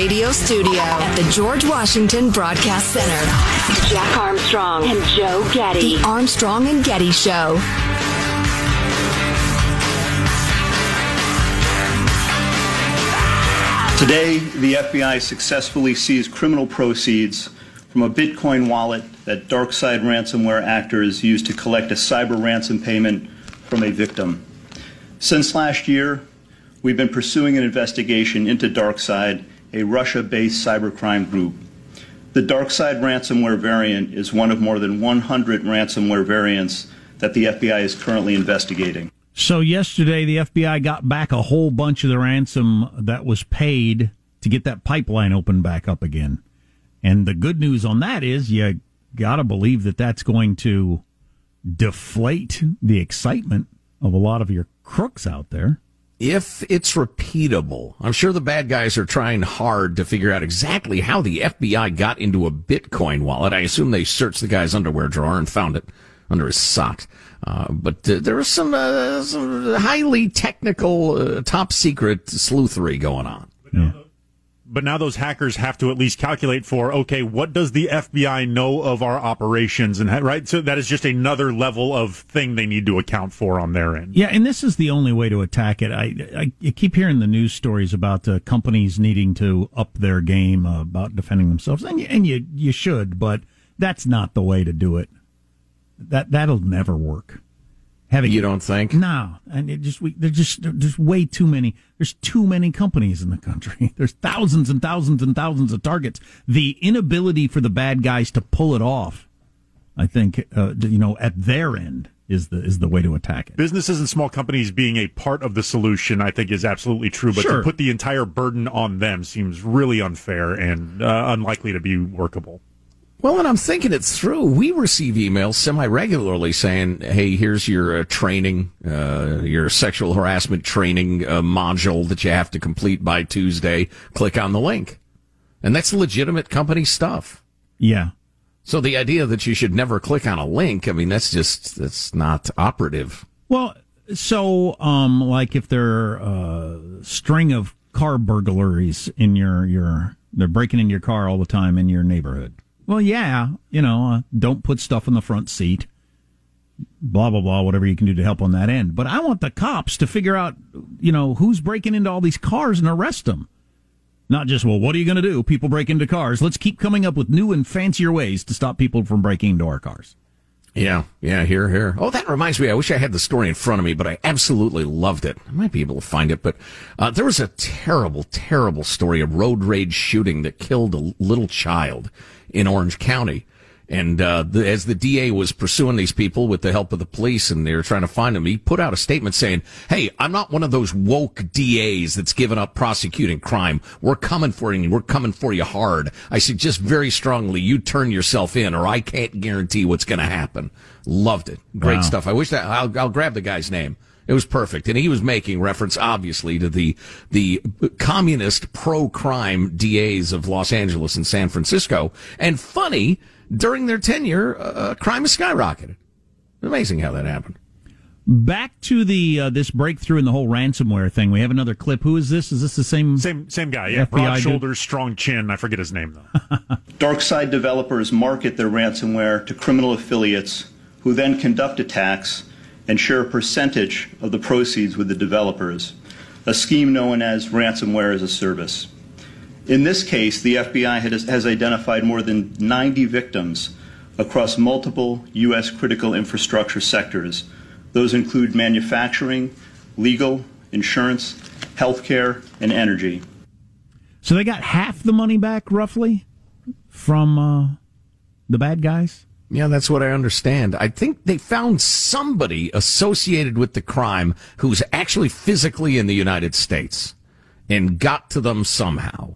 Radio Studio at the George Washington Broadcast Center, Jack Armstrong and Joe Getty. The Armstrong and Getty Show. Today, the FBI successfully seized criminal proceeds from a Bitcoin wallet that DarkSide ransomware actors used to collect a cyber ransom payment from a victim. Since last year, we've been pursuing an investigation into DarkSide, a Russia based cybercrime group. The DarkSide ransomware variant is one of more than 100 ransomware variants that the FBI is currently investigating. So yesterday, the FBI got back a whole bunch of the ransom that was paid to get that pipeline open back up again. And the good news on that is you got to believe that that's going to deflate the excitement of a lot of your crooks out there. If it's repeatable, I'm sure the bad guys are trying hard to figure out exactly how the FBI got into a Bitcoin wallet. I assume they searched the guy's underwear drawer and found it under his sock. Uh, but uh, there was some, uh, some highly technical, uh, top secret sleuthery going on. Yeah. But now those hackers have to at least calculate for okay, what does the FBI know of our operations, and right? So that is just another level of thing they need to account for on their end. Yeah, and this is the only way to attack it. I I, keep hearing the news stories about uh, companies needing to up their game uh, about defending themselves, and you, and you you should, but that's not the way to do it. That that'll never work. Having You don't think? no, and it just we there's just there's way too many. There's too many companies in the country. There's thousands and thousands and thousands of targets. The inability for the bad guys to pull it off, I think, uh, you know, at their end is the is the way to attack it. Businesses and small companies being a part of the solution, I think, is absolutely true. But Sure. to put the entire burden on them seems really unfair and uh, unlikely to be workable. Well, and I'm thinking it through, we receive emails semi regularly saying, "Hey, here's your uh, training, uh, your sexual harassment training uh, module that you have to complete by Tuesday. Click on the link," and that's legitimate company stuff. Yeah. So the idea that you should never click on a link, I mean, that's just that's not operative. Well, so um, like if there are a string of car burglaries in your your they're breaking into your car all the time in your neighborhood. Well, yeah, you know, uh, don't put stuff in the front seat. Blah blah blah. Whatever you can do to help on that end. But I want the cops to figure out, you know, who's breaking into all these cars and arrest them. Not just well, what are you going to do? People break into cars. Let's keep coming up with new and fancier ways to stop people from breaking into our cars. Yeah, yeah, here, here. Oh, that reminds me. I wish I had the story in front of me, but I absolutely loved it. I might be able to find it, but uh, there was a terrible, terrible story, of road rage shooting that killed a little child in Orange County. And uh, the, as the DA was pursuing these people with the help of the police and they were trying to find them, he put out a statement saying, Hey, I'm not one of those woke DAs that's given up prosecuting crime. We're coming for you. We're coming for you hard. I suggest very strongly you turn yourself in or I can't guarantee what's going to happen. Loved it. Great Wow. stuff. I wish that I'll, I'll grab the guy's name. It was perfect. And he was making reference, obviously, to the, the communist pro-crime DAs of Los Angeles and San Francisco. And funny, during their tenure, uh, crime has skyrocketed. Amazing how that happened. Back to the uh, this breakthrough in the whole ransomware thing. We have another clip. Who is this? Is this the same? Same same guy, yeah. FBI Broad dude? shoulders, strong chin. I forget his name though. Darkside developers market their ransomware to criminal affiliates who then conduct attacks and share a percentage of the proceeds with the developers, a scheme known as ransomware as a service. In this case, the FBI has, identified more than 90 victims across multiple U.S. critical infrastructure sectors. Those include manufacturing, legal, insurance, healthcare, and energy. So they got half the money back, roughly, from uh, the bad guys. Yeah, that's what I understand. I think they found somebody associated with the crime who's actually physically in the United States and got to them somehow.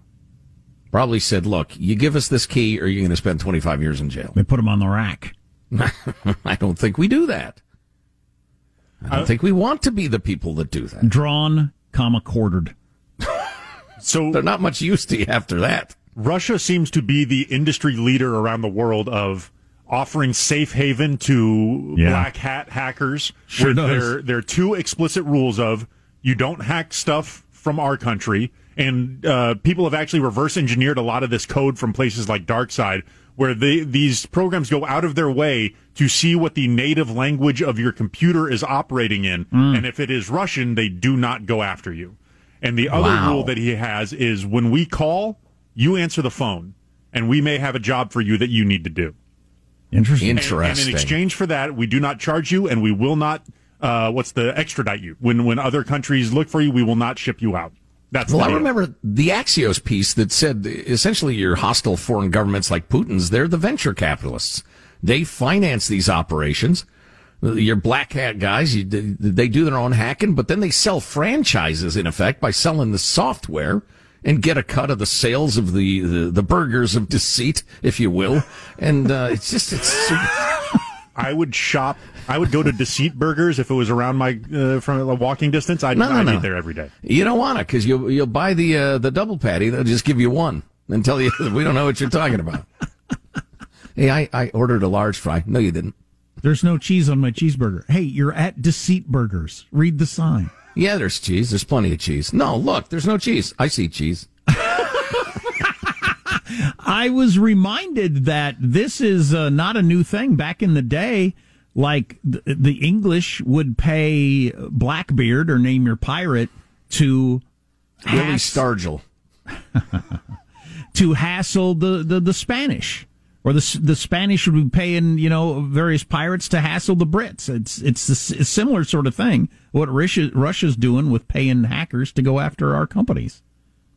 Probably said, look, you give us this key or you're going to spend 25 years in jail. They put them on the rack. I don't think we do that. I don't uh, think we want to be the people that do that. Drawn, comma quartered. So They're not much use to you after that. Russia seems to be the industry leader around the world of offering safe haven to Yeah. black hat hackers Sure with does. their their two explicit rules of you don't hack stuff from our country and uh, people have actually reverse engineered a lot of this code from places like DarkSide where they, these programs go out of their way to see what the native language of your computer is operating in Mm. and if it is Russian they do not go after you. And the other Wow. rule that he has is when we call, you answer the phone, and we may have a job for you that you need to do. Interesting. And- And, Interesting. in exchange for that, we do not charge you, and we will not. Uh, what's the extradite you? When when other countries look for you, we will not ship you out. That's Well, the I deal. remember the Axios piece that said essentially your hostile foreign governments like Putin's, they're the venture capitalists. They finance these operations. Your black hat guys, you, they do their own hacking, but then they sell franchises in effect by selling the software and get a cut of the sales of the, the, the burgers of deceit, if you will. And uh, it's just, it's I would shop. I would go to Deceit Burgers if it was around my uh, from a walking distance. I'd, No, no, I'd no. eat there every day. You don't want it because you'll you'll buy the uh, the double patty. They'll just give you one and tell you we don't know what you're talking about. hey, I, I ordered a large fry. No, you didn't. There's no cheese on my cheeseburger. Hey, you're at Deceit Burgers. Read the sign. Yeah, there's cheese. There's plenty of cheese. No, look, there's no cheese. I see cheese. I was reminded that this is uh, not a new thing. Back in the day, like the, the English would pay Blackbeard or name your pirate to Willie hass- Stargell. to hassle the, the, the Spanish. Or the the Spanish would be paying you know various pirates to hassle the Brits. It's it's a, similar sort of thing. What Russia Russia's doing with paying hackers to go after our companies.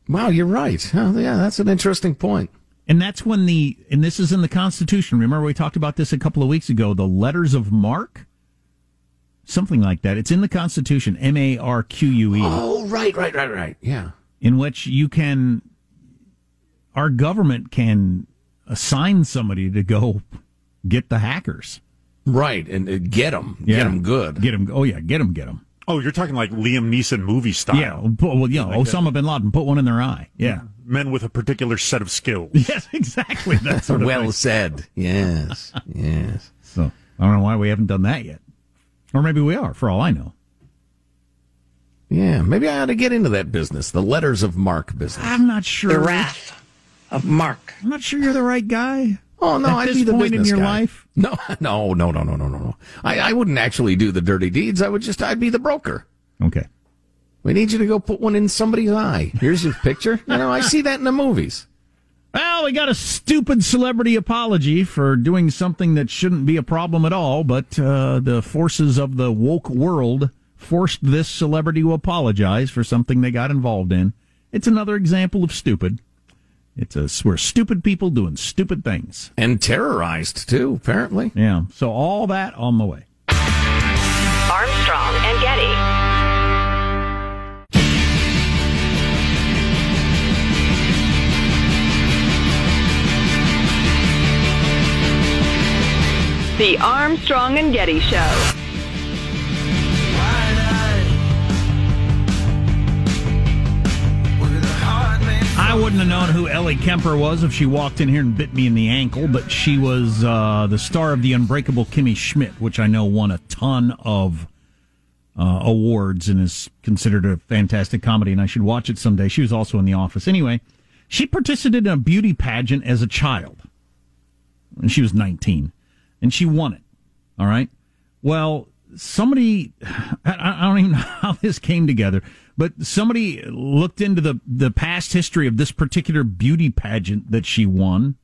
Wow, you're right. Oh, yeah, that's an interesting point. And that's when the, and this is in the Constitution. Remember, we talked about this a couple of weeks ago, the letters of marque? Something like that. It's in the Constitution, M A R Q U E, Oh, right, right, right, right. Yeah. in which you can, our government can assign somebody to go get the hackers. Right, and uh, get them. Get them good. Get them. Oh, yeah, get them, get them. Oh, you're talking like Liam Neeson movie style. Yeah. Well, well, you know, Osama bin Laden, put one in their eye. Yeah. Men with a particular set of skills. Yes, exactly. That's well thing. said. Yes, yes. So I don't know why we haven't done that yet. Or maybe we are, for all I know. Yeah, maybe I ought to get into that business, the letters of marque business. I'm not sure. The wrath of Mark. I'm not sure you're the right guy. Oh no, I'd be the point in your guy. life? No, no, no, no, no, no, no, no. I, I wouldn't actually do the dirty deeds. I would just, I'd be the broker. Okay. We need you to go put one in somebody's eye. Here's your picture. You know, I see that in the movies. Well, we got a stupid celebrity apology for doing something that shouldn't be a problem at all, but uh, the forces of the woke world forced this celebrity to apologize for something they got involved in. It's another example of stupid. It's a we're stupid people doing stupid things and terrorized too. Apparently, yeah. So all that on the way. Armstrong and Getty. The Armstrong and Getty Show. Wouldn't have known who Ellie Kemper was if she walked in here and bit me in the ankle, but she was uh, the star of The Unbreakable Kimmy Schmidt, which I know won a ton of uh, awards and is considered a fantastic comedy, and I should watch it someday. She was also in The Office. Anyway, she participated in a beauty pageant as a child, and she was 19 and she won it. All right. Well, somebody, I don't even know how this came together, but somebody looked into the, the past history of this particular beauty pageant that she won.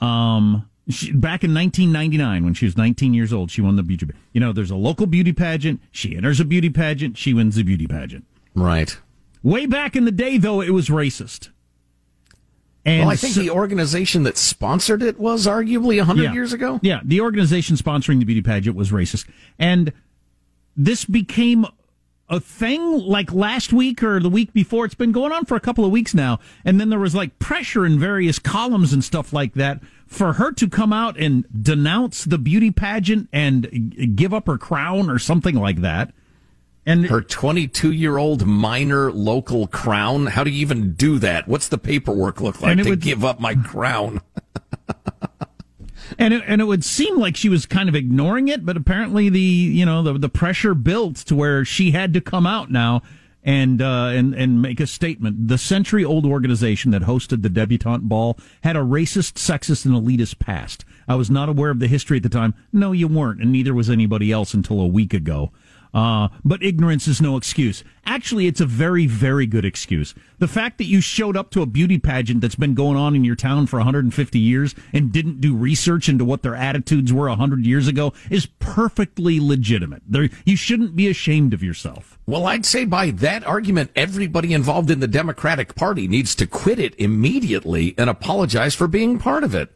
Um, she, back in 1999, when she was 19 years old, she won the beauty. You know, there's a local beauty pageant. She enters a beauty pageant. She wins the beauty pageant. Right. Way back in the day, though, it was racist. And well, I think so, the organization that sponsored it was arguably 100 yeah, years ago. Yeah, the organization sponsoring the beauty pageant was racist. And this became a thing like last week or the week before. It's been going on for a couple of weeks now. And then there was like pressure in various columns and stuff like that for her to come out and denounce the beauty pageant and give up her crown or something like that. And her 22 year old minor local crown. How do you even do that? What's the paperwork look like to would, give up my crown? and it, and it would seem like she was kind of ignoring it, but apparently the you know the the pressure built to where she had to come out now and uh, and and make a statement. The century old organization that hosted the debutante ball had a racist, sexist, and elitist past. I was not aware of the history at the time. No, you weren't, and neither was anybody else until a week ago. Uh, but ignorance is no excuse. Actually, it's a very, very good excuse. The fact that you showed up to a beauty pageant that's been going on in your town for 150 years and didn't do research into what their attitudes were 100 years ago is perfectly legitimate. There, you shouldn't be ashamed of yourself. Well, I'd say by that argument, everybody involved in the Democratic Party needs to quit it immediately and apologize for being part of it.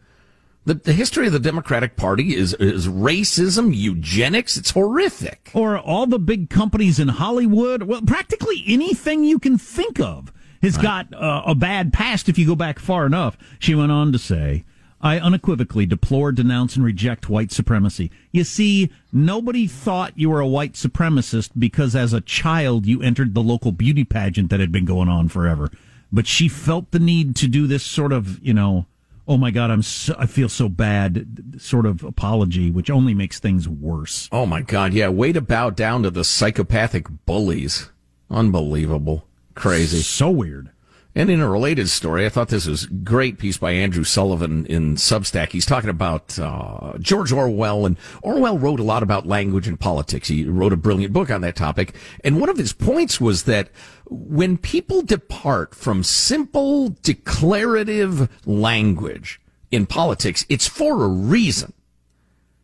The, the history of the Democratic Party is, is racism, eugenics. It's horrific. Or all the big companies in Hollywood. Well, practically anything you can think of has right. got uh, a bad past if you go back far enough. She went on to say, I unequivocally deplore, denounce, and reject white supremacy. You see, nobody thought you were a white supremacist because as a child you entered the local beauty pageant that had been going on forever. But she felt the need to do this sort of, you know, oh my god i'm so, i feel so bad sort of apology which only makes things worse. Oh my god yeah way to bow down to the psychopathic bullies. Unbelievable. Crazy. So weird and in a related story, I thought this was a great piece by Andrew Sullivan in Substack. He's talking about uh, George Orwell, and Orwell wrote a lot about language and politics. He wrote a brilliant book on that topic. And one of his points was that when people depart from simple declarative language in politics, it's for a reason.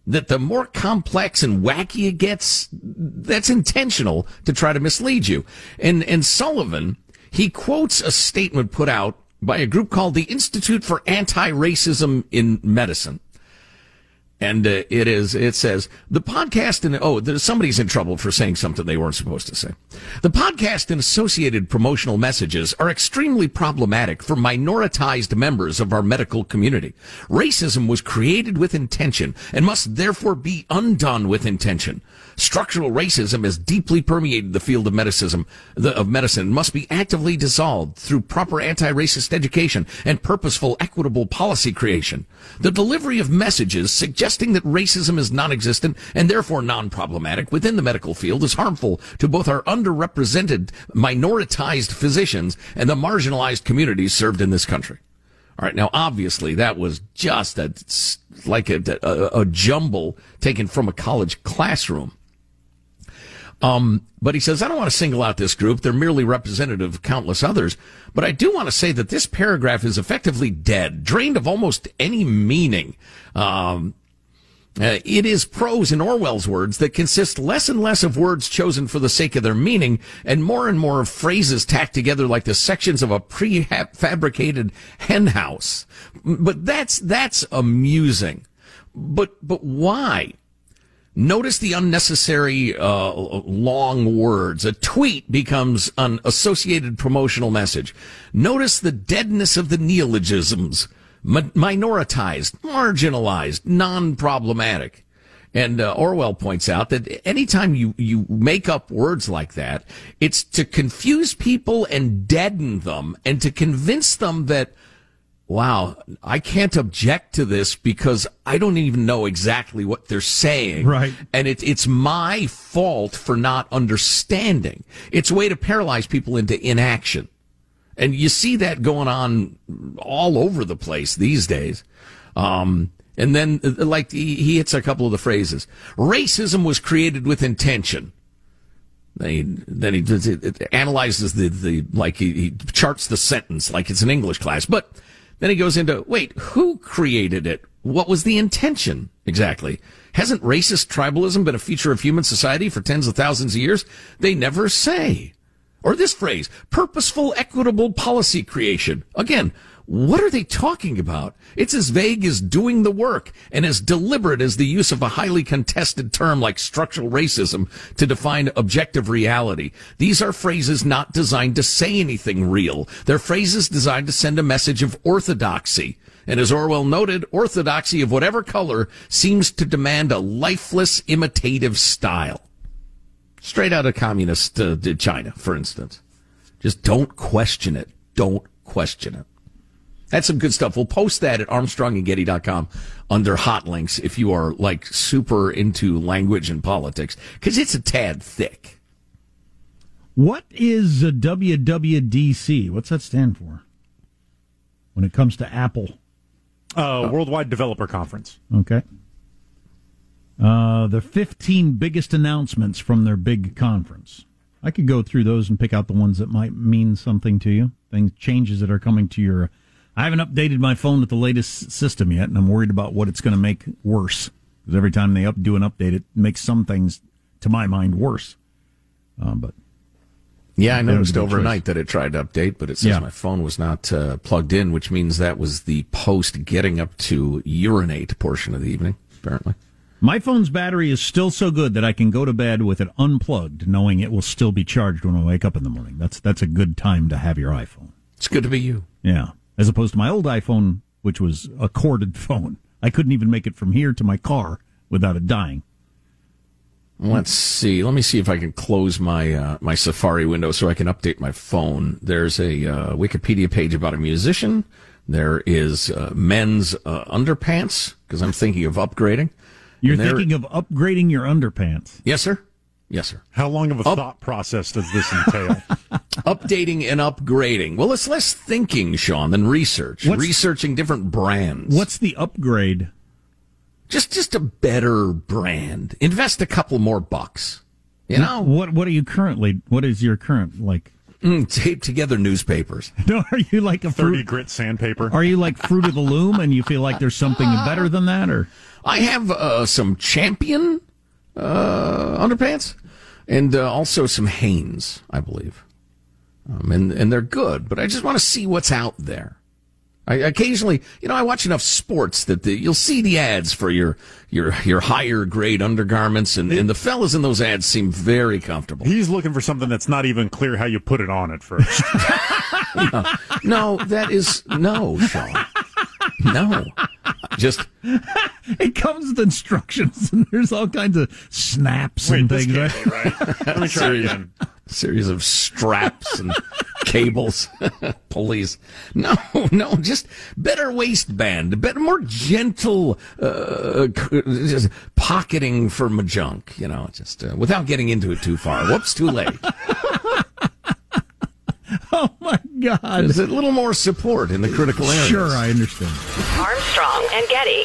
That the more complex and wacky it gets, that's intentional to try to mislead you. And, and Sullivan, he quotes a statement put out by a group called the Institute for Anti-Racism in Medicine. And uh, it is, it says, the podcast and, oh, somebody's in trouble for saying something they weren't supposed to say. The podcast and associated promotional messages are extremely problematic for minoritized members of our medical community. Racism was created with intention and must therefore be undone with intention. Structural racism has deeply permeated the field of medicine, of medicine must be actively dissolved through proper anti-racist education and purposeful equitable policy creation. The delivery of messages suggesting that racism is non-existent and therefore non-problematic within the medical field is harmful to both our underrepresented minoritized physicians and the marginalized communities served in this country. All right. Now, obviously, that was just a, like a, a, a jumble taken from a college classroom. Um, but he says, I don't want to single out this group. They're merely representative of countless others. But I do want to say that this paragraph is effectively dead, drained of almost any meaning. Um, uh, it is prose, in Orwell's words, that consist less and less of words chosen for the sake of their meaning and more and more of phrases tacked together like the sections of a prefabricated henhouse. But that's, that's amusing. But, but why? Notice the unnecessary uh, long words. A tweet becomes an associated promotional message. Notice the deadness of the neologisms minoritized, marginalized, non-problematic. And uh, Orwell points out that anytime you, you make up words like that, it's to confuse people and deaden them and to convince them that, wow, I can't object to this because I don't even know exactly what they're saying. Right. And it, it's my fault for not understanding. It's a way to paralyze people into inaction. And you see that going on all over the place these days. Um, and then, like, he, he hits a couple of the phrases. Racism was created with intention. Then he, then he analyzes the, the like, he, he charts the sentence like it's an English class. But then he goes into, wait, who created it? What was the intention exactly? Hasn't racist tribalism been a feature of human society for tens of thousands of years? They never say. Or this phrase, purposeful, equitable policy creation. Again, what are they talking about? It's as vague as doing the work and as deliberate as the use of a highly contested term like structural racism to define objective reality. These are phrases not designed to say anything real. They're phrases designed to send a message of orthodoxy. And as Orwell noted, orthodoxy of whatever color seems to demand a lifeless, imitative style. Straight out of communist uh, China, for instance. Just don't question it. Don't question it. That's some good stuff. We'll post that at armstrongandgetty.com under hot links if you are like super into language and politics because it's a tad thick. What is a WWDC? What's that stand for? When it comes to Apple, uh, Worldwide Developer Conference. Okay. Uh, the 15 biggest announcements from their big conference. I could go through those and pick out the ones that might mean something to you. Things, changes that are coming to your. I haven't updated my phone with the latest system yet, and I'm worried about what it's going to make worse. Because every time they up, do an update, it makes some things, to my mind, worse. Uh, but yeah, I noticed overnight that it tried to update, but it says yeah. my phone was not uh, plugged in, which means that was the post getting up to urinate portion of the evening, apparently. My phone's battery is still so good that I can go to bed with it unplugged, knowing it will still be charged when I wake up in the morning. That's that's a good time to have your iPhone. It's good to be you. Yeah, as opposed to my old iPhone, which was a corded phone. I couldn't even make it from here to my car without it dying. Let's see. Let me see if I can close my uh, my Safari window so I can update my phone. There's a uh, Wikipedia page about a musician. There is uh, men's uh, underpants because I'm thinking of upgrading. You're thinking of upgrading your underpants. Yes, sir. Yes, sir. How long of a Up- thought process does this entail? Updating and upgrading. Well, it's less thinking, Sean, than research. What's, Researching different brands. What's the upgrade? Just, just a better brand. Invest a couple more bucks. You know what? What are you currently? What is your current like? Mm, tape together newspapers. No, are you like a fruit, thirty grit sandpaper? Are you like fruit of the loom, and you feel like there's something better than that, or? I have uh, some Champion uh, underpants and uh, also some Hanes, I believe. Um, and, and they're good, but I just want to see what's out there. I occasionally, you know, I watch enough sports that the, you'll see the ads for your your your higher grade undergarments, and, and the fellas in those ads seem very comfortable. He's looking for something that's not even clear how you put it on at first. no, no, that is no, Sean. No, just it comes with instructions, and there's all kinds of snaps Wait, and things. Right? right? Let me try series, again. Series of straps and cables, pulleys. No, no, just better waistband, better, more gentle uh, just pocketing for my junk. You know, just uh, without getting into it too far. Whoops, too late. Oh my God! There's a little more support in the critical area. Sure, I understand. Armstrong and Getty.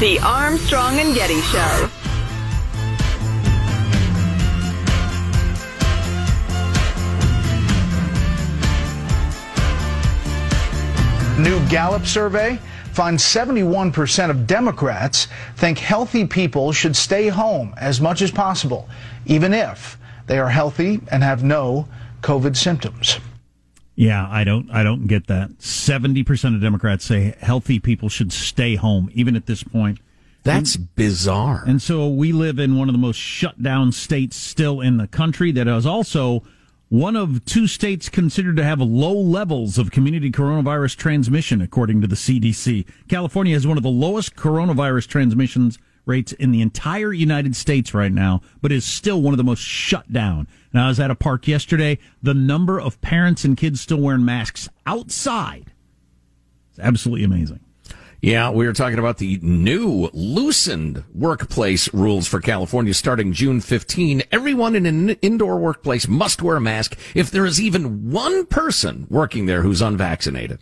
The Armstrong and Getty Show. New Gallup survey finds 71% of Democrats think healthy people should stay home as much as possible, even if they are healthy and have no COVID symptoms. Yeah, I don't I don't get that. 70% of Democrats say healthy people should stay home even at this point. That's and, bizarre. And so we live in one of the most shut down states still in the country that is also one of two states considered to have low levels of community coronavirus transmission, according to the CDC. California has one of the lowest coronavirus transmissions rates in the entire United States right now, but is still one of the most shut down. Now, I was at a park yesterday. The number of parents and kids still wearing masks outside is absolutely amazing. Yeah, we were talking about the new loosened workplace rules for California starting June 15. Everyone in an indoor workplace must wear a mask if there is even one person working there who's unvaccinated.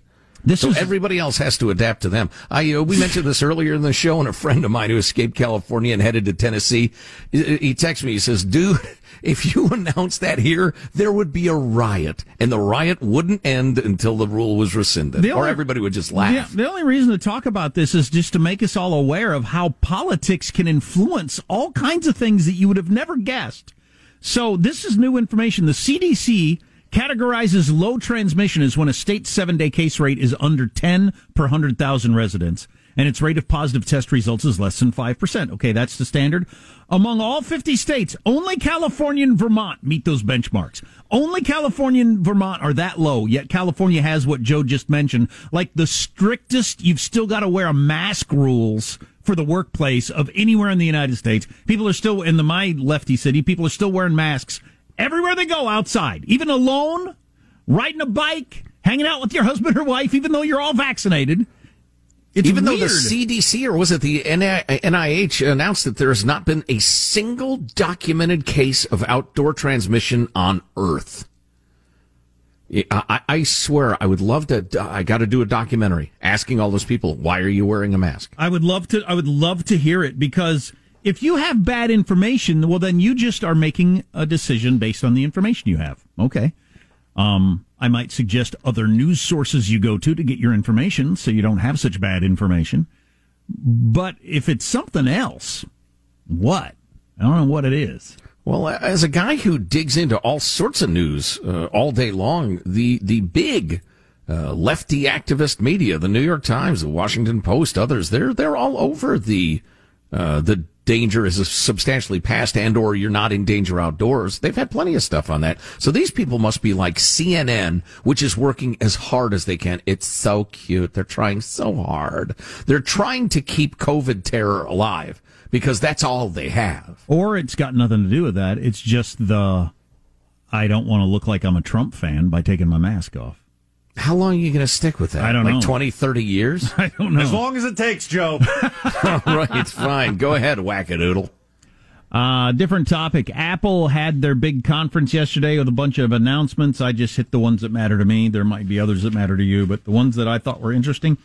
This so is... everybody else has to adapt to them. I uh, we mentioned this earlier in the show, and a friend of mine who escaped California and headed to Tennessee, he texts me. He says, "Dude, if you announce that here, there would be a riot, and the riot wouldn't end until the rule was rescinded, only, or everybody would just laugh." Yeah, the only reason to talk about this is just to make us all aware of how politics can influence all kinds of things that you would have never guessed. So this is new information. The CDC categorizes low transmission as when a state seven day case rate is under 10 per 100,000 residents and its rate of positive test results is less than 5%. Okay, that's the standard. Among all 50 states, only California and Vermont meet those benchmarks. Only California and Vermont are that low, yet California has what Joe just mentioned, like the strictest, you've still got to wear a mask rules for the workplace of anywhere in the United States. People are still, in the my lefty city, people are still wearing masks everywhere they go outside, even alone, riding a bike, hanging out with your husband or wife, even though you're all vaccinated It's Even weird. though the CDC or was it the NIH announced that there has not been a single documented case of outdoor transmission on Earth. I, I swear, I would love to. Uh, I got to do a documentary asking all those people, "Why are you wearing a mask?" I would love to. I would love to hear it because if you have bad information, well, then you just are making a decision based on the information you have. Okay. Um, I might suggest other news sources you go to to get your information, so you don't have such bad information. But if it's something else, what? I don't know what it is. Well, as a guy who digs into all sorts of news uh, all day long, the the big uh, lefty activist media, the New York Times, the Washington Post, others, they're they're all over the uh, the danger is substantially past and or you're not in danger outdoors. They've had plenty of stuff on that. So these people must be like CNN, which is working as hard as they can. It's so cute. They're trying so hard. They're trying to keep COVID terror alive because that's all they have. Or it's got nothing to do with that. It's just the I don't want to look like I'm a Trump fan by taking my mask off. How long are you going to stick with that? I don't like know. 20, 30 years? I don't know. As long as it takes, Joe. All right, it's fine. Go ahead, wackadoodle. Uh, different topic. Apple had their big conference yesterday with a bunch of announcements. I just hit the ones that matter to me. There might be others that matter to you, but the ones that I thought were interesting.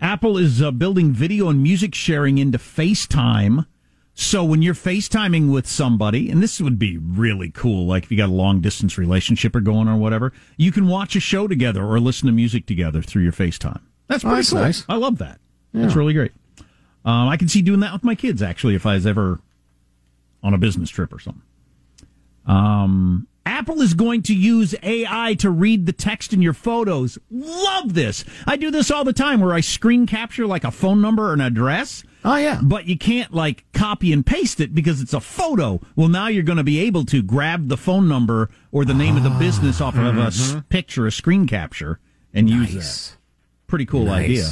Apple is uh, building video and music sharing into FaceTime. So when you're FaceTiming with somebody, and this would be really cool, like if you got a long distance relationship or going or whatever, you can watch a show together or listen to music together through your FaceTime. That's Oh, pretty that's cool. nice. I love that. That's really great. Um, I can see doing that with my kids actually if I was ever on a business trip or something. Um, Apple is going to use AI to read the text in your photos. Love this. I do this all the time where I screen capture like a phone number or an address. Oh, yeah. But you can't like copy and paste it because it's a photo. Well, now you're going to be able to grab the phone number or the name of the business off of a s- picture, a screen capture, and use that. Pretty cool Nice. idea.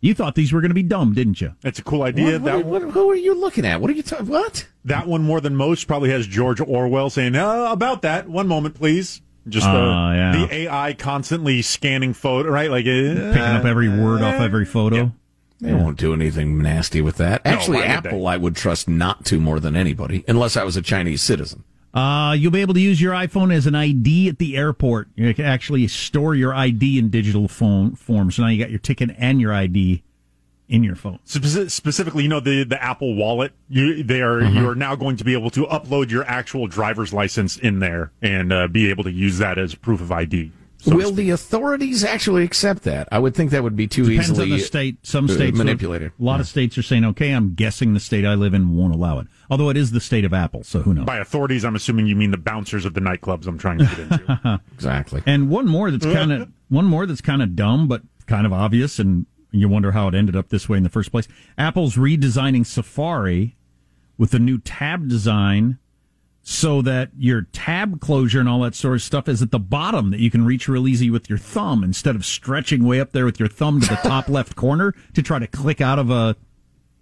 You thought these were going to be dumb, didn't you? It's a cool idea. What, that what, what, who are you looking at? What are you talking? What? that one more than most probably has George Orwell saying, uh, "About that, one moment, please." Just the, Ah, yeah. the AI constantly scanning photo, right? Like uh, Picking up every word off every photo. They won't do anything nasty with that. Actually, why would Apple, I would trust not to more than anybody, unless I was a Chinese citizen. Uh, you'll be able to use your iPhone as an ID at the airport. You can actually store your ID in digital phone form. So now you got your ticket and your ID in your phone. Speci- specifically, you know the the Apple Wallet. You they are Mm-hmm. you are now going to be able to upload your actual driver's license in there and uh, be able to use that as proof of ID. So Will the authorities actually accept that? I would think that would be too Depends easily on the state. Some uh, states will- manipulated. A lot of states are saying, okay, I'm guessing the state I live in won't allow it. Although it is the state of Apple, so who knows? by authorities? I'm assuming you mean the bouncers of the nightclubs. I'm trying to get into. Exactly. And one more that's kind of one more that's kind of dumb, but kind of obvious, and you wonder how it ended up this way in the first place. Apple's redesigning Safari with a new tab design, so that your tab closure and all that sort of stuff is at the bottom that you can reach real easy with your thumb instead of stretching way up there with your thumb to the top left corner to try to click out of a,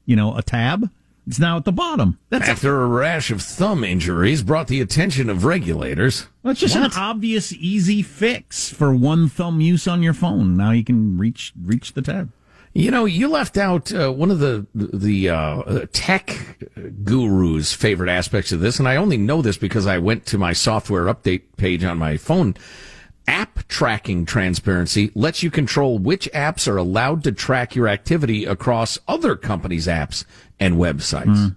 you know, a tab. It's now at the bottom. That's a After a rash of thumb injuries brought the attention of regulators. Well, it's just What? an obvious, easy fix for one thumb use on your phone. Now you can reach reach the tab. You know, you left out uh, one of the the uh, tech gurus' favorite aspects of this, and I only know this because I went to my software update page on my phone. App tracking transparency lets you control which apps are allowed to track your activity across other companies' apps and websites.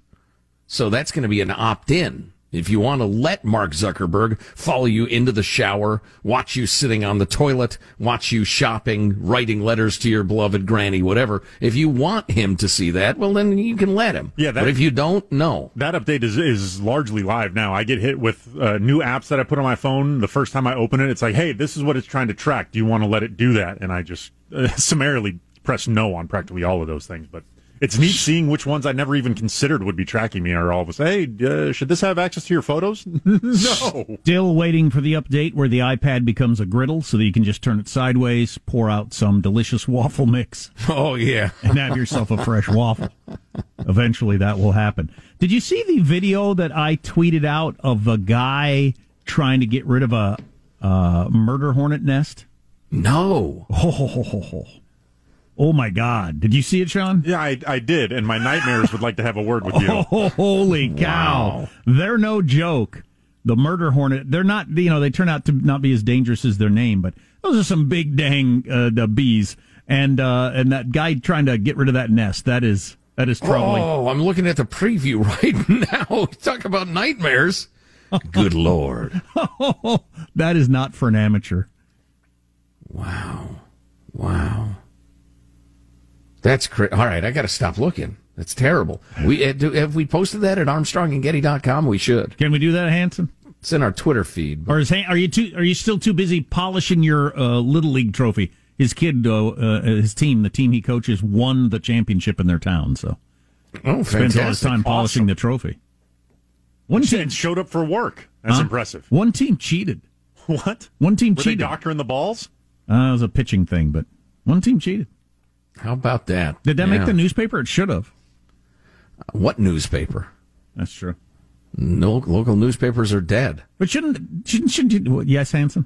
So that's going to be an opt-in. If you want to let Mark Zuckerberg follow you into the shower, watch you sitting on the toilet, watch you shopping, writing letters to your beloved granny, whatever. If you want him to see that, well, then you can let him. Yeah, that- but if you don't, no. That update is is largely live now. I get hit with uh, new apps that I put on my phone. The first time I open it, it's like, "Hey, this is what it's trying to track. Do you want to let it do that?" And I just uh, summarily press no on practically all of those things. But it's neat seeing which ones I never even considered would be tracking me are all of us. Hey, uh, should this have access to your photos? no. Still waiting for the update where the iPad becomes a griddle so that you can just turn it sideways, pour out some delicious waffle mix, Oh, yeah. and have yourself a fresh waffle. Eventually that will happen. Did you see the video that I tweeted out of a guy trying to get rid of a uh, murder hornet nest? No. Ho, ho, ho, ho. Oh my God! Did you see it, Sean? Yeah, I, I did, and my nightmares would like to have a word with you. Oh, holy cow! Wow. They're no joke. The murder hornet. They're not. You know, they turn out to not be as dangerous as their name, but those are some big dang uh, the bees. And uh, and that guy trying to get rid of that nest. That is that is troubling. Oh, I'm looking at the preview right now. Talk about nightmares. Good lord! that is not for an amateur. Wow, wow. That's crazy. All right, I got to stop looking. That's terrible. We uh, do, have we posted that at ArmstrongandGetty.com. We should. Can we do that, Hanson? It's in our Twitter feed. Or is Han- are you too? Are you still too busy polishing your uh, little league trophy? His kid, uh, uh, his team, the team he coaches, won the championship in their town. So, oh, spends all his time polishing Awesome. the trophy. One team showed up for work. That's Huh? impressive. One team cheated. What? One team Were they cheated. doctoring the balls? Uh, it was a pitching thing, but one team cheated. How about that? Did that Yeah. make the newspaper? It should have. What newspaper? That's true. No local newspapers are dead. But shouldn't shouldn't shouldn't you, yes, Hanson?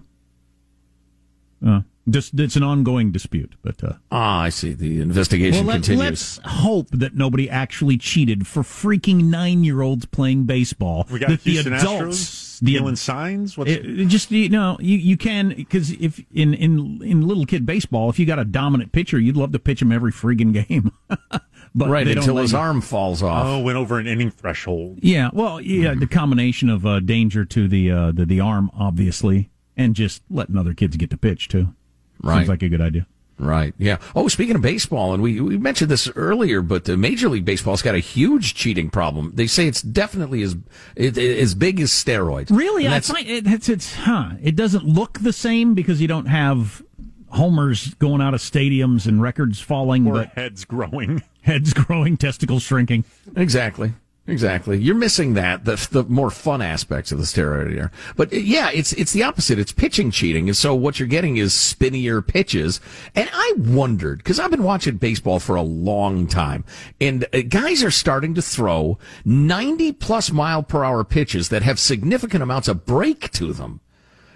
Uh, just it's an ongoing dispute, but uh, Ah, I see. The investigation well, let, continues. let's hope that nobody actually cheated for freaking nine year olds playing baseball. We got that Houston the adults, Astros the stealing signs. What's It, it just you know you, you can because if in, in in little kid baseball if you got a dominant pitcher you'd love to pitch him every friggin' game, but right until his you. arm falls off. oh, went over an inning threshold. Yeah, well, yeah, the combination of uh, danger to the, uh, the the arm, obviously, and just letting other kids get to pitch too. Right. Seems like a good idea. Right. Yeah. Oh, speaking of baseball, and we, we mentioned this earlier, but the Major League Baseball's got a huge cheating problem. They say it's definitely as it, as big as steroids. Really, I find it, it's, it's huh. It doesn't look the same because you don't have homers going out of stadiums and records falling, Or but heads growing. heads growing, testicles shrinking. Exactly. Exactly. You're missing that, the, the more fun aspects of the steroid era. But uh, yeah, it's, it's the opposite. It's pitching cheating. And so what you're getting is spinnier pitches. And I wondered, cause I've been watching baseball for a long time and uh, guys are starting to throw 90 plus mile per hour pitches that have significant amounts of break to them.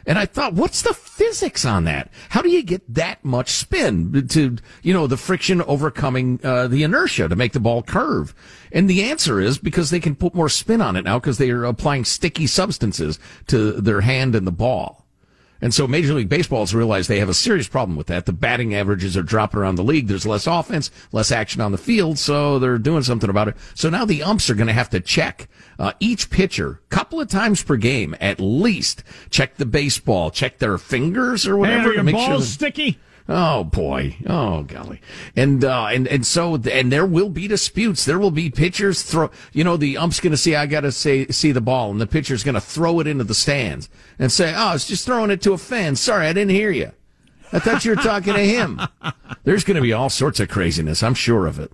And I thought, what's the physics on that? How do you get that much spin to, you know, the friction overcoming uh, the inertia to make the ball curve? And the answer is because they can put more spin on it now because they are applying sticky substances to their hand and the ball. And so Major League Baseball has realized they have a serious problem with that. The batting averages are dropping around the league. There's less offense, less action on the field, so they're doing something about it. So now the umps are going to have to check uh, each pitcher couple of times per game at least. Check the baseball, check their fingers or whatever Hey, are to your make balls sure. sticky? Oh boy. Oh golly. And uh and and so and there will be disputes. There will be pitchers throw you know the ump's going to see I got to say see the ball and the pitcher's going to throw it into the stands and say, "Oh, it's just throwing it to a fan. Sorry, I didn't hear you. I thought you were talking to him." There's going to be all sorts of craziness. I'm sure of it.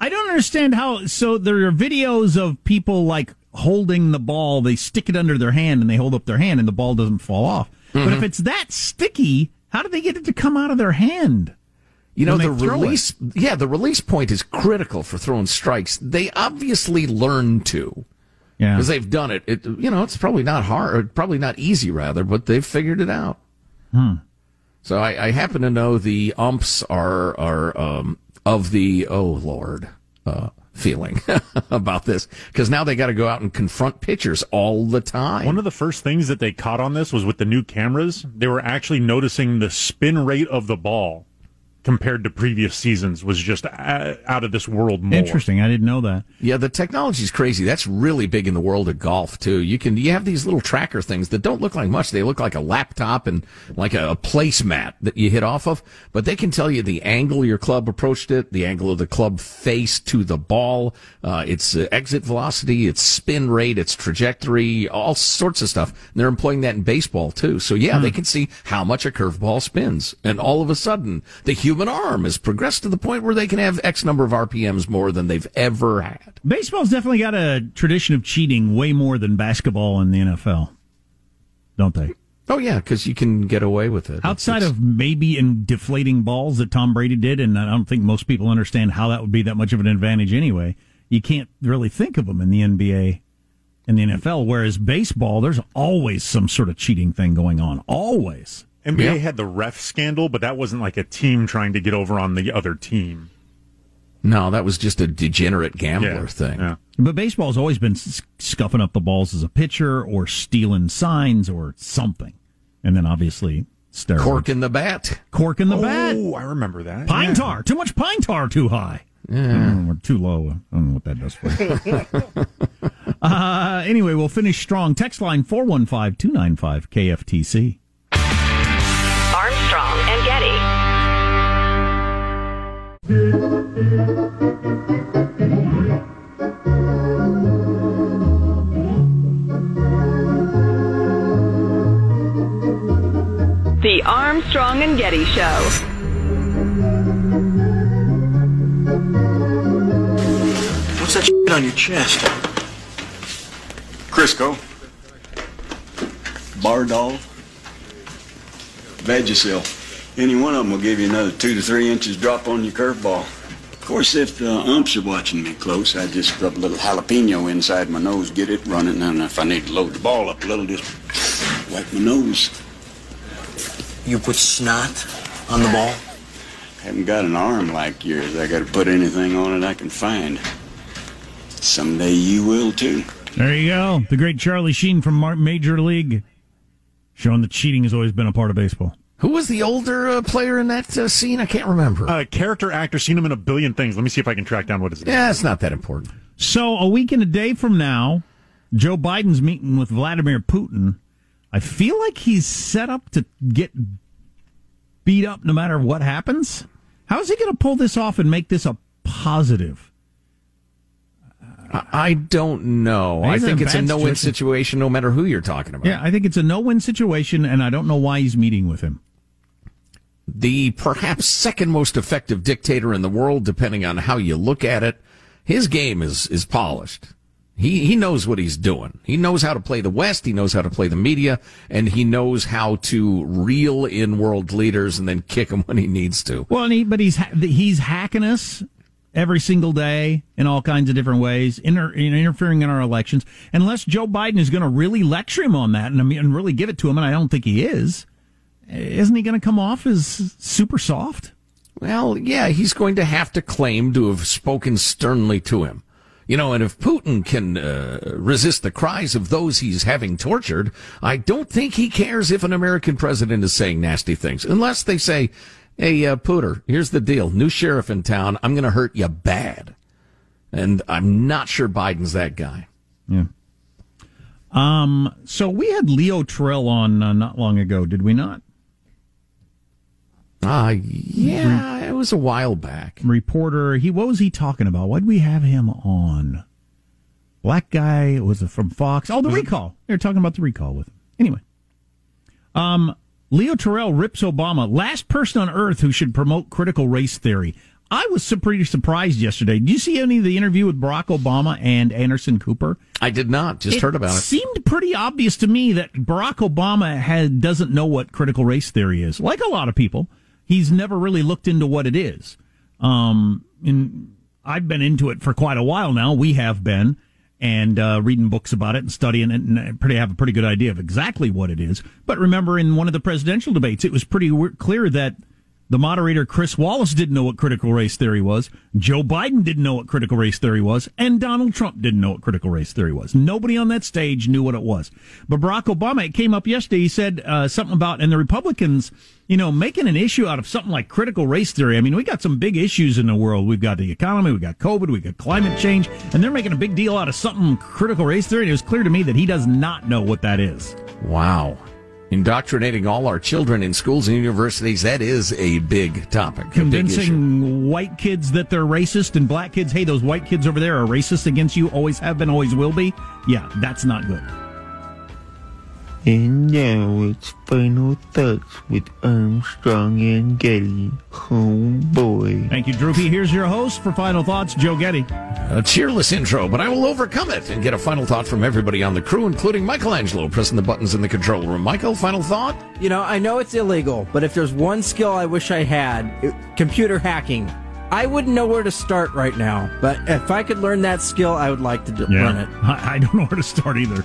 I don't understand how. So there are videos of people like holding the ball. They stick it under their hand and they hold up their hand, and the ball doesn't fall off. But Mm-hmm. if it's that sticky, how do they get it to come out of their hand? You know, the throw it? release, yeah, the release point is critical for throwing strikes. They obviously learned to. Yeah. Because they've done it. it. You know, it's probably not hard, or probably not easy, rather, but they've figured it out. Hmm. So I, I happen to know the umps are are um, of the oh lord uh, feeling about this because now they got to go out and confront pitchers all the time. One of the first things that they caught on this was with the new cameras. They were actually noticing the spin rate of the ball compared to previous seasons was just out of this world more. Interesting. I didn't know that. Yeah, the technology's crazy. That's really big in the world of golf too. You can you have these little tracker things that don't look like much. They look like a laptop and like a, a placemat that you hit off of, but they can tell you the angle your club approached it, the angle of the club face to the ball, uh, its uh, exit velocity, its spin rate, its trajectory, all sorts of stuff. And they're employing that in baseball too. So yeah, they can see how much a curveball spins, and all of a sudden the human arm has progressed to the point where they can have X number of RPMs more than they've ever had. Baseball's definitely got a tradition of cheating way more than basketball in the NFL, don't they? Oh yeah, because you can get away with it. Outside of maybe in deflating balls that Tom Brady did, and I don't think most people understand how that would be that much of an advantage anyway. You can't really think of them in the NBA and the NFL. Whereas baseball, there's always some sort of cheating thing going on. Always. NBA Yeah. had the ref scandal, but that wasn't like a team trying to get over on the other team. No, that was just a degenerate gambler Yeah, thing. yeah. But baseball's always been scuffing up the balls as a pitcher or stealing signs or something. And then obviously steroids. Cork in the bat. Cork in the bat. Oh, I remember that. Pine Yeah. tar. Too much pine tar too high. Mm, or too low. I don't know what that does for you. uh, anyway, we'll finish strong. Text line 415 295 KFTC. The Armstrong and Getty Show. What's that shit on your chest? Crisco. Bardahl. Vagisil. Any one of them will give you another two to three inches drop on your curveball. Of course, if the umps are watching me close, I just rub a little jalapeno inside my nose, get it running, and if I need to load the ball up a little, just wipe my nose. You put snot on the ball? I Haven't got an arm like yours. I gotta put anything on it I can find. Someday you will too. There you go. The great Charlie Sheen from Major League. Showing that cheating has always been a part of baseball. Who was the older uh, player in that uh, scene? I can't remember. Uh, character actor, seen him in a billion things. Let me see if I can track down what his name. yeah, it's not that important. So a week and a day from now, Joe Biden's meeting with Vladimir Putin. I feel like he's set up to get beat up no matter what happens. How is he going to pull this off and make this a positive? I, I don't know. I He's in think a it's a no-win situation. situation, no matter who you're talking about. Yeah, I think it's a no-win situation, and I don't know why he's meeting with him. The perhaps second most effective dictator in the world, depending on how you look at it. His game is is polished. He he knows what he's doing. He knows how to play the West. He knows how to play the media, and he knows how to reel in world leaders and then kick them when he needs to. Well, he, but he's he's hacking us every single day in all kinds of different ways, inter- interfering in our elections. Unless Joe Biden is going to really lecture him on that and, and really give it to him, and I don't think he is. Isn't he going to come off as super soft? Well, yeah, he's going to have to claim to have spoken sternly to him. You know, and if Putin can uh, resist the cries of those he's having tortured, I don't think he cares if an American president is saying nasty things, unless they say, "Hey, uh, Pooter, here's the deal: new sheriff in town. I'm going to hurt you bad." And I'm not sure Biden's that guy. Yeah. Um. So we had Leo Terrell on uh, not long ago, did we not? Ah, yeah, it was a while back. Reporter. He what was he talking about? Why would we have him on? Black guy was it from Fox? Oh, the recall. They were talking about the recall with him. Anyway, um, Leo Terrell rips Obama, last person on earth who should promote critical race theory. I was pretty surprised yesterday. Did you see any of the interview with Barack Obama and Anderson Cooper? I did not. Just heard about it. Seemed pretty obvious to me that Barack Obama had doesn't know what critical race theory is. Like a lot of people, he's never really looked into what it is. Um, and I've been into it for quite a while now. We have been and uh, reading books about it and studying it, and pretty have a pretty good idea of exactly what it is. But remember, in one of the presidential debates, it was pretty clear that the moderator Chris Wallace didn't know what critical race theory was. Joe Biden didn't know what critical race theory was, and Donald Trump didn't know what critical race theory was. Nobody on that stage knew what it was. But Barack Obama, it came up yesterday. He said uh, something about, and the Republicans, you know, making an issue out of something like critical race theory. I mean, we got some big issues in the world. We've got the economy, We've got COVID, we got climate change, and they're making a big deal out of something critical race theory. And it was clear to me that he does not know what that is. Wow. Indoctrinating all our children in schools and universities, that is a big topic. a big convincing white kids that they're racist and black kids, hey, those white kids over there are racist against you, always have been, always will be. Yeah, that's not good. And now it's final thoughts with Armstrong and Getty. Oh boy. Thank you, Droopy. Here's your host for Final Thoughts, Joe Getty. A cheerless intro, but I will overcome it and get a final thought from everybody on the crew, including Michelangelo pressing the buttons in the control room. Michael, final thought? You know, I know it's illegal, but if there's one skill I wish I had, it, computer hacking. I wouldn't know where to start right now, but if I could learn that skill, I would like to do, learn it. I, I don't know where to start either.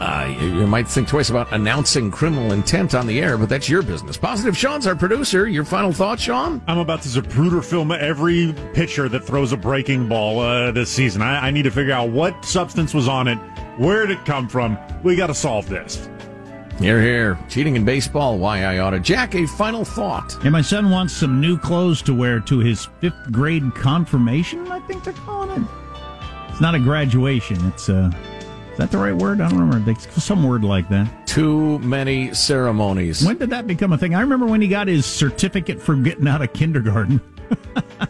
Uh, you, you might think twice about announcing criminal intent on the air, but that's your business. Positive Sean's our producer. Your final thoughts, Sean? I'm about to Zapruder film every pitcher that throws a breaking ball uh, this season. I, I need to figure out what substance was on it, where did it come from. We got to solve this. Here, here. Cheating in baseball, why I oughta. Jack, a final thought. Yeah, my son wants some new clothes to wear to his fifth grade confirmation, I think they're calling it. It's not a graduation. It's, uh, is that the right word? I don't remember. Some word like that. Too many ceremonies. When did that become a thing? I remember when he got his certificate for getting out of kindergarten.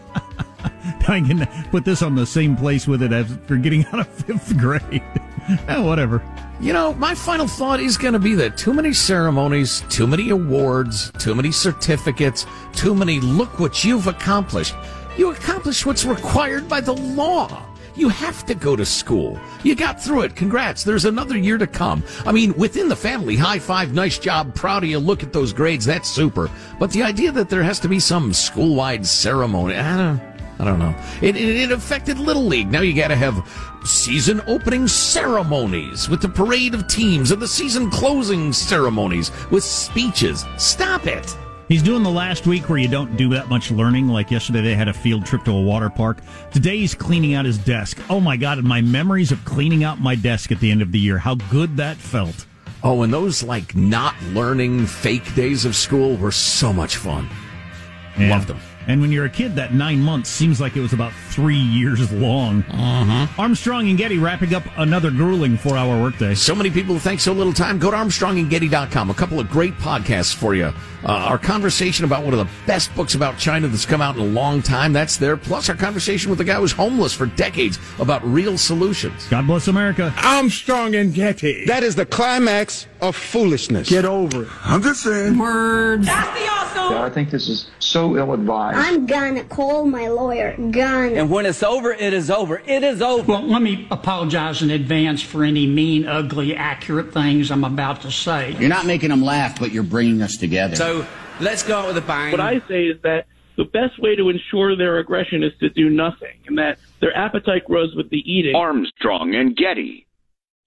I can put this on the same place with it as for getting out of fifth grade. eh, whatever. You know, my final thought is going to be that too many ceremonies, too many awards, too many certificates, too many look what you've accomplished. You accomplished what's required by the law. You have to go to school. You got through it. Congrats. There's another year to come. I mean, within the family, high five, nice job, proud of you. Look at those grades. That's super. But the idea that there has to be some school wide ceremony, I don't, I don't know. It, it, it affected Little League. Now you got to have season opening ceremonies with the parade of teams and the season closing ceremonies with speeches. Stop it. He's doing the last week where you don't do that much learning. Like yesterday, they had a field trip to a water park. Today, he's cleaning out his desk. Oh my God, and my memories of cleaning out my desk at the end of the year. How good that felt. Oh, and those like not learning fake days of school were so much fun. Yeah. Loved them. And when you're a kid, that nine months seems like it was about three years long. Uh-huh. Armstrong and Getty wrapping up another grueling four hour workday. So many people think so little time. Go to ArmstrongandGetty.com. A couple of great podcasts for you. Uh, our conversation about one of the best books about China that's come out in a long time. That's there. Plus our conversation with the guy who was homeless for decades about real solutions. God bless America. Armstrong and Getty. That is the climax of foolishness. Get over it. I'm just saying. Words. That's the awesome. I think this is so ill advised. I'm gonna call my lawyer. Gonna. And when it's over, it is over. It is over. Well, let me apologize in advance for any mean, ugly, accurate things I'm about to say. You're not making them laugh, but you're bringing us together. So let's go out with a bang. What I say is that the best way to ensure their aggression is to do nothing, and that their appetite grows with the eating. Armstrong and Getty.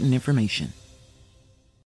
important information.